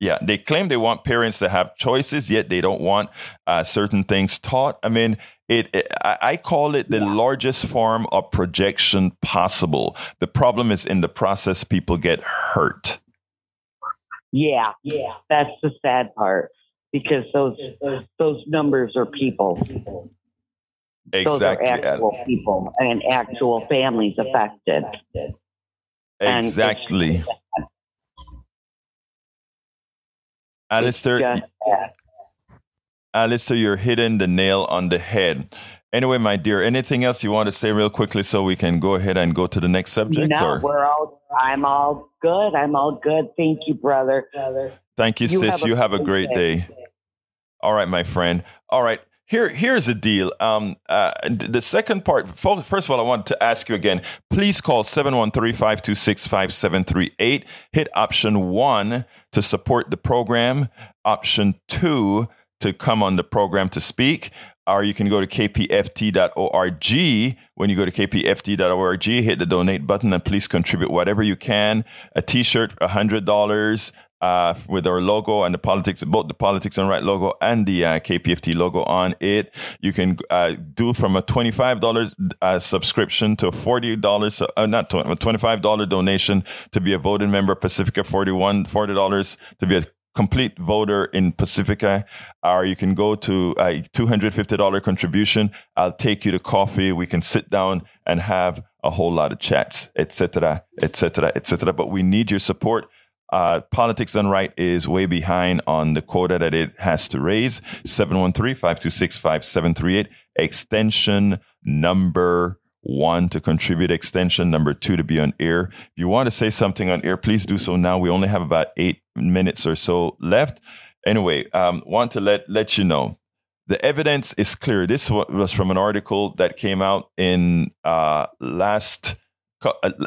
yeah, they claim they want parents to have choices, yet they don't want uh, certain things taught. I mean, it, it, I call it the largest form of projection possible. The problem is in the process, people get hurt. Yeah, yeah, that's the sad part because those those numbers are people. Exactly. Those are actual people and actual families affected. Exactly. Alistair, Alistair, you're hitting the nail on the head. Anyway, my dear, anything else you want to say real quickly so we can go ahead and go to the next subject? No, or? we're all. I'm all good. I'm all good. Thank you, brother. Thank you, you sis. Have you have a great day. day. All right, my friend. All right. Here, here's the deal. Um, uh, the second part, first of all, I want to ask you again. Please call 713-526-5738. Hit option one to support the program. Option two to come on the program to speak. Or you can go to kpft.org. When you go to kpft.org, hit the donate button and please contribute whatever you can. A t-shirt, $100 uh, with our logo and the politics, both the politics done right logo and the uh, KPFT logo on it. You can uh, do from a twenty-five dollars uh, subscription to a forty dollars, uh, not 20, a twenty-five dollar donation to be a voting member. Pacifica forty-one, forty dollars to be a complete voter in Pacifica, or you can go to a $250 contribution. I'll take you to coffee. We can sit down and have a whole lot of chats, etc., etc., etc. But we need your support. Uh, Politics Done Right is way behind on the quota that it has to raise. 713-526-5738. Extension number one to contribute extension number two to be on air if you want to say something on air please do so now we only have about eight minutes or so left anyway um, want to let let you know the evidence is clear this was from an article that came out in uh, last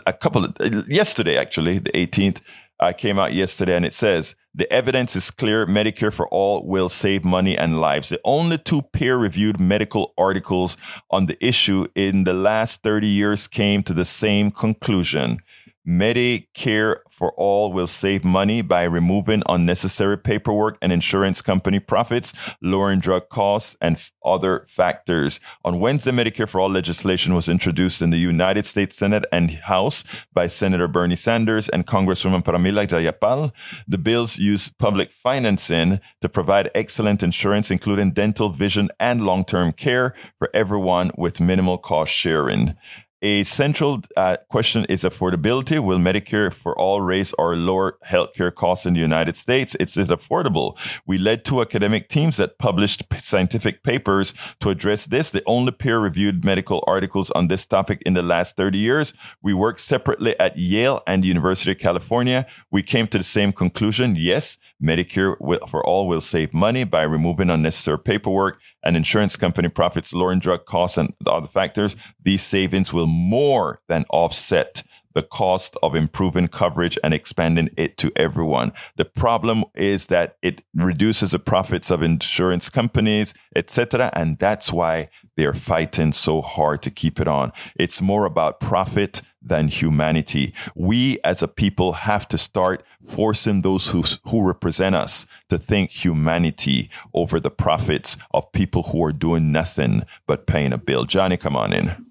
a couple of yesterday actually the 18th uh, came out yesterday and it says the evidence is clear Medicare for all will save money and lives. The only two peer reviewed medical articles on the issue in the last 30 years came to the same conclusion. Medicare for all will save money by removing unnecessary paperwork and insurance company profits, lowering drug costs, and other factors. On Wednesday, Medicare for all legislation was introduced in the United States Senate and House by Senator Bernie Sanders and Congresswoman Pramila Jayapal. The bills use public financing to provide excellent insurance, including dental, vision, and long-term care for everyone with minimal cost sharing. A central uh, question is affordability. Will Medicare for all raise or lower healthcare costs in the United States? It's it affordable. We led two academic teams that published scientific papers to address this, the only peer reviewed medical articles on this topic in the last 30 years. We worked separately at Yale and the University of California. We came to the same conclusion. Yes, Medicare for all will save money by removing unnecessary paperwork and insurance company profits, lowering drug costs and other factors. These savings will more than offset the cost of improving coverage and expanding it to everyone. The problem is that it reduces the profits of insurance companies, etc., and that's why they're fighting so hard to keep it on. It's more about profit than humanity. We as a people have to start forcing those who, who represent us to think humanity over the profits of people who are doing nothing but paying a bill. Johnny, come on in.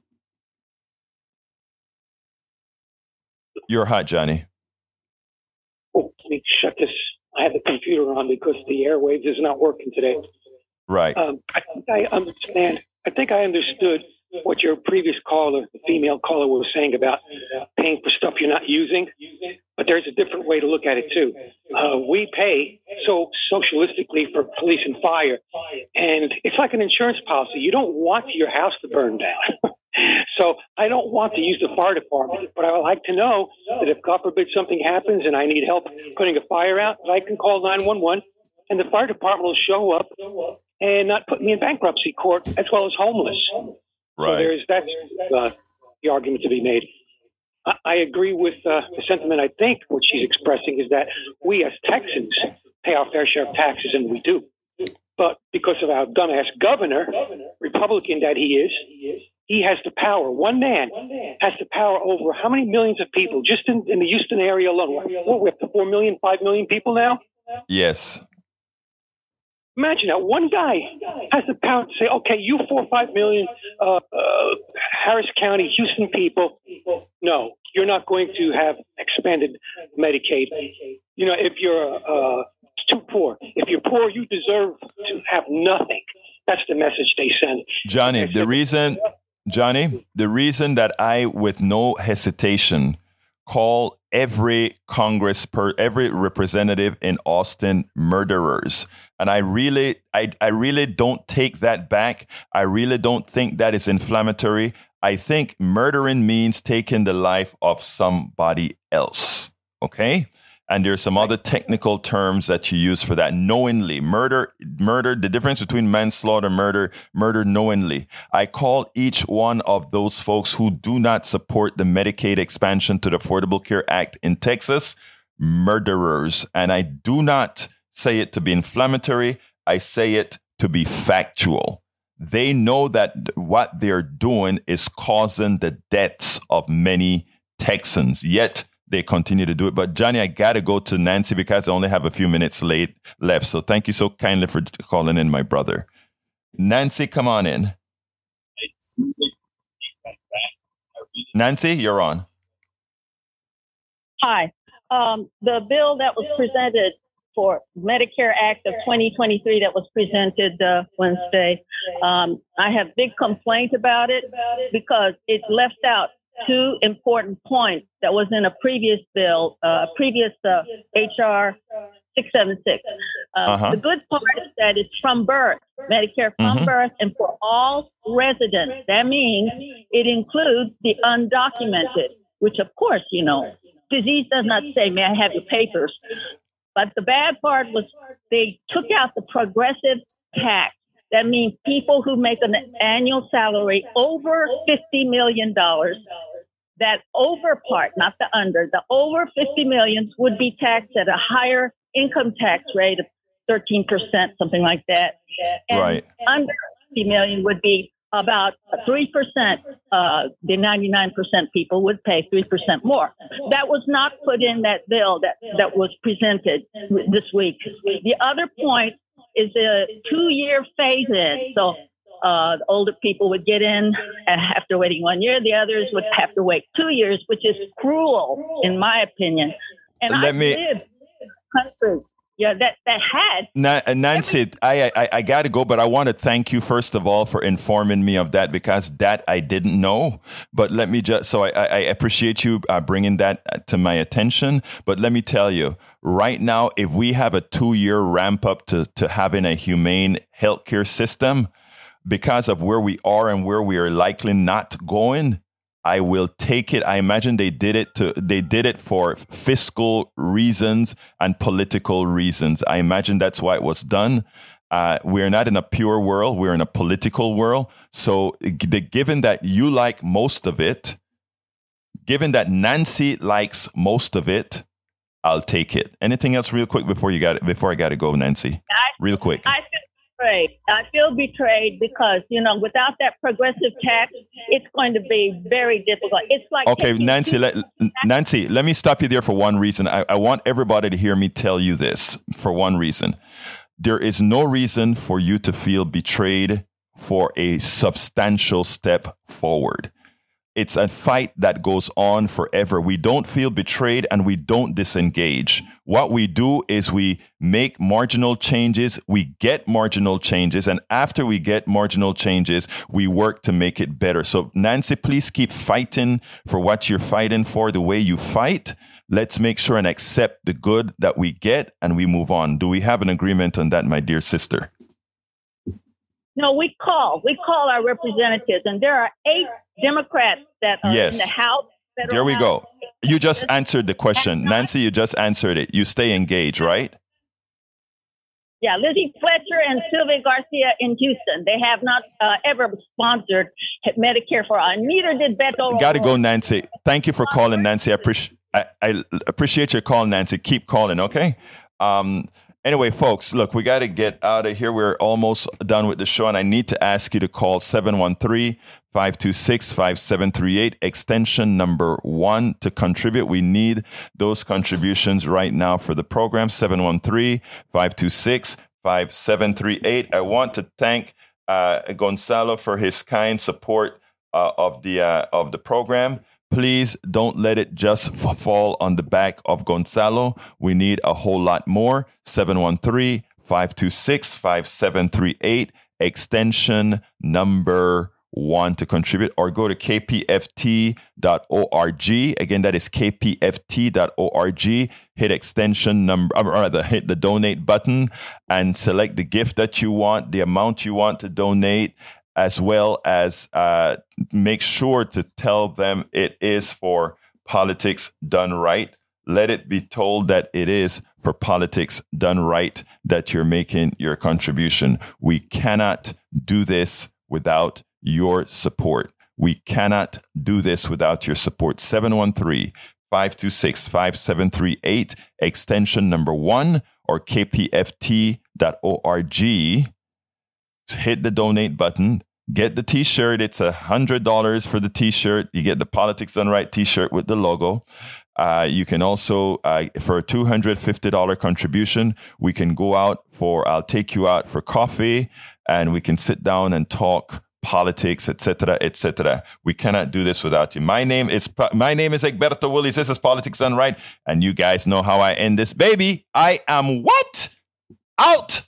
You're hot, Johnny. Oh, let me shut this. I have the computer on because the airwaves is not working today. Right. Um, I think I understand. I think I understood what your previous caller, the female caller, was saying about paying for stuff you're not using. But there's a different way to look at it too. Uh, we pay so socialistically for police and fire, and it's like an insurance policy. You don't want your house to burn down. so I don't want to use the fire department, but I would like to know that if God forbid something happens and I need help putting a fire out, that I can call 911 and the fire department will show up and not put me in bankruptcy court as well as homeless. Right. So there's that's uh, the argument to be made. I, I agree with uh, the sentiment. I think what she's expressing is that we as Texans pay our fair share of taxes, and we do. But because of our dumbass governor, Republican that he is, he has the power. One man has the power over how many millions of people just in, in the Houston area alone? What, we have to four million, five million people now. Yes. Imagine that one guy has the power to say, okay, you four or five million uh, uh, Harris County, Houston people, no, you're not going to have expanded Medicaid. You know, if you're uh, too poor, if you're poor, you deserve to have nothing. That's the message they send. Johnny, the reason, Johnny, the reason that I, with no hesitation, call every Congress per every representative in Austin murderers. And I really, I, I really don't take that back. I really don't think that is inflammatory. I think murdering means taking the life of somebody else. Okay. And there's some other technical terms that you use for that. Knowingly, murder, murder, the difference between manslaughter, murder, murder knowingly. I call each one of those folks who do not support the Medicaid expansion to the Affordable Care Act in Texas murderers. And I do not say it to be inflammatory. I say it to be factual. They know that what they're doing is causing the deaths of many Texans. Yet they continue to do it. But Johnny, I gotta go to Nancy because I only have a few minutes late left. So thank you so kindly for calling in, my brother. Nancy, come on in. Nancy, you're on. Hi. Um, the bill that was presented for Medicare Act of 2023 that was presented uh, Wednesday, um, I have big complaint about it because it left out two important points that was in a previous bill, uh, previous uh, HR 676. Uh, uh-huh. The good part is that it's from birth, Medicare from mm-hmm. birth, and for all residents. That means it includes the undocumented, which of course, you know, disease does not say, may I have your papers? But the bad part was they took out the progressive tax. That means people who make an annual salary over $50 million, that over part, not the under, the over 50 millions would be taxed at a higher income tax rate of 13%, something like that. And right. under 50 million would be about 3%, uh, the 99% people would pay 3% more. That was not put in that bill that, that was presented this week. The other point is a two year phase in. So uh, the older people would get in after waiting one year. The others would have to wait two years, which is cruel, in my opinion. And Let I me... live in country yeah, that that had. Na- uh, Nancy, I, I I got to go, but I want to thank you first of all for informing me of that because that I didn't know. But let me just so I, I appreciate you uh, bringing that uh, to my attention. But let me tell you, right now, if we have a two year ramp up to to having a humane healthcare system, because of where we are and where we are likely not going, I will take it. I imagine they did it to they did it for fiscal reasons and political reasons. I imagine that's why it was done. Uh, we're not in a pure world; we're in a political world. So, the, given that you like most of it, given that Nancy likes most of it, I'll take it. Anything else, real quick, before you got it, before I got to go, Nancy? I, real quick. I feel betrayed. I feel betrayed because you know, without that progressive tax, it's going to be very difficult. It's like okay, Nancy. Let, Nancy, let me stop you there for one reason. I, I want everybody to hear me tell you this for one reason. There is no reason for you to feel betrayed for a substantial step forward it's a fight that goes on forever. We don't feel betrayed and we don't disengage. What we do is we make marginal changes, we get marginal changes, and after we get marginal changes, we work to make it better. So, Nancy, please keep fighting for what you're fighting for the way you fight. Let's make sure and accept the good that we get and we move on. Do we have an agreement on that, my dear sister? No, we call. We call our representatives, and there are eight Democrats that are yes. in the House. There we House. go. You just answered the question. Nancy, you just answered it. You stay engaged, right? Yeah, Lizzie Fletcher and Sylvia Garcia in Houston. They have not uh, ever sponsored Medicare for all. Neither did Beto. Got to go, Nancy. Thank you for calling, Nancy. I, appreciate I, I appreciate your call, Nancy. Keep calling, okay? Um, anyway, folks, look, we got to get out of here. We're almost done with the show, and I need to ask you to call 713 526 5738, extension number one to contribute. We need those contributions right now for the program 713 526 5738. I want to thank uh, Gonzalo for his kind support uh, of, the, uh, of the program. Please don't let it just f- fall on the back of Gonzalo. We need a whole lot more. 713 526 5738, extension number one to contribute or go to kpft.org. Again, that is kpft.org. Hit extension number, or rather, hit the donate button and select the gift that you want, the amount you want to donate, as well as uh, make sure to tell them it is for politics done right. Let it be told that it is for politics done right that you're making your contribution. We cannot do this without your support. We cannot do this without your support. 713 526 5738, extension number one, or kpft.org. Hit the donate button. Get the t shirt. It's a $100 for the t shirt. You get the Politics Done Right t shirt with the logo. Uh, you can also, uh, for a $250 contribution, we can go out for, I'll take you out for coffee and we can sit down and talk politics, etc., etc. We cannot do this without you. My name is my name is Egberto Willies. This is Politics Done Right, and you guys know how I end this baby. I am what out.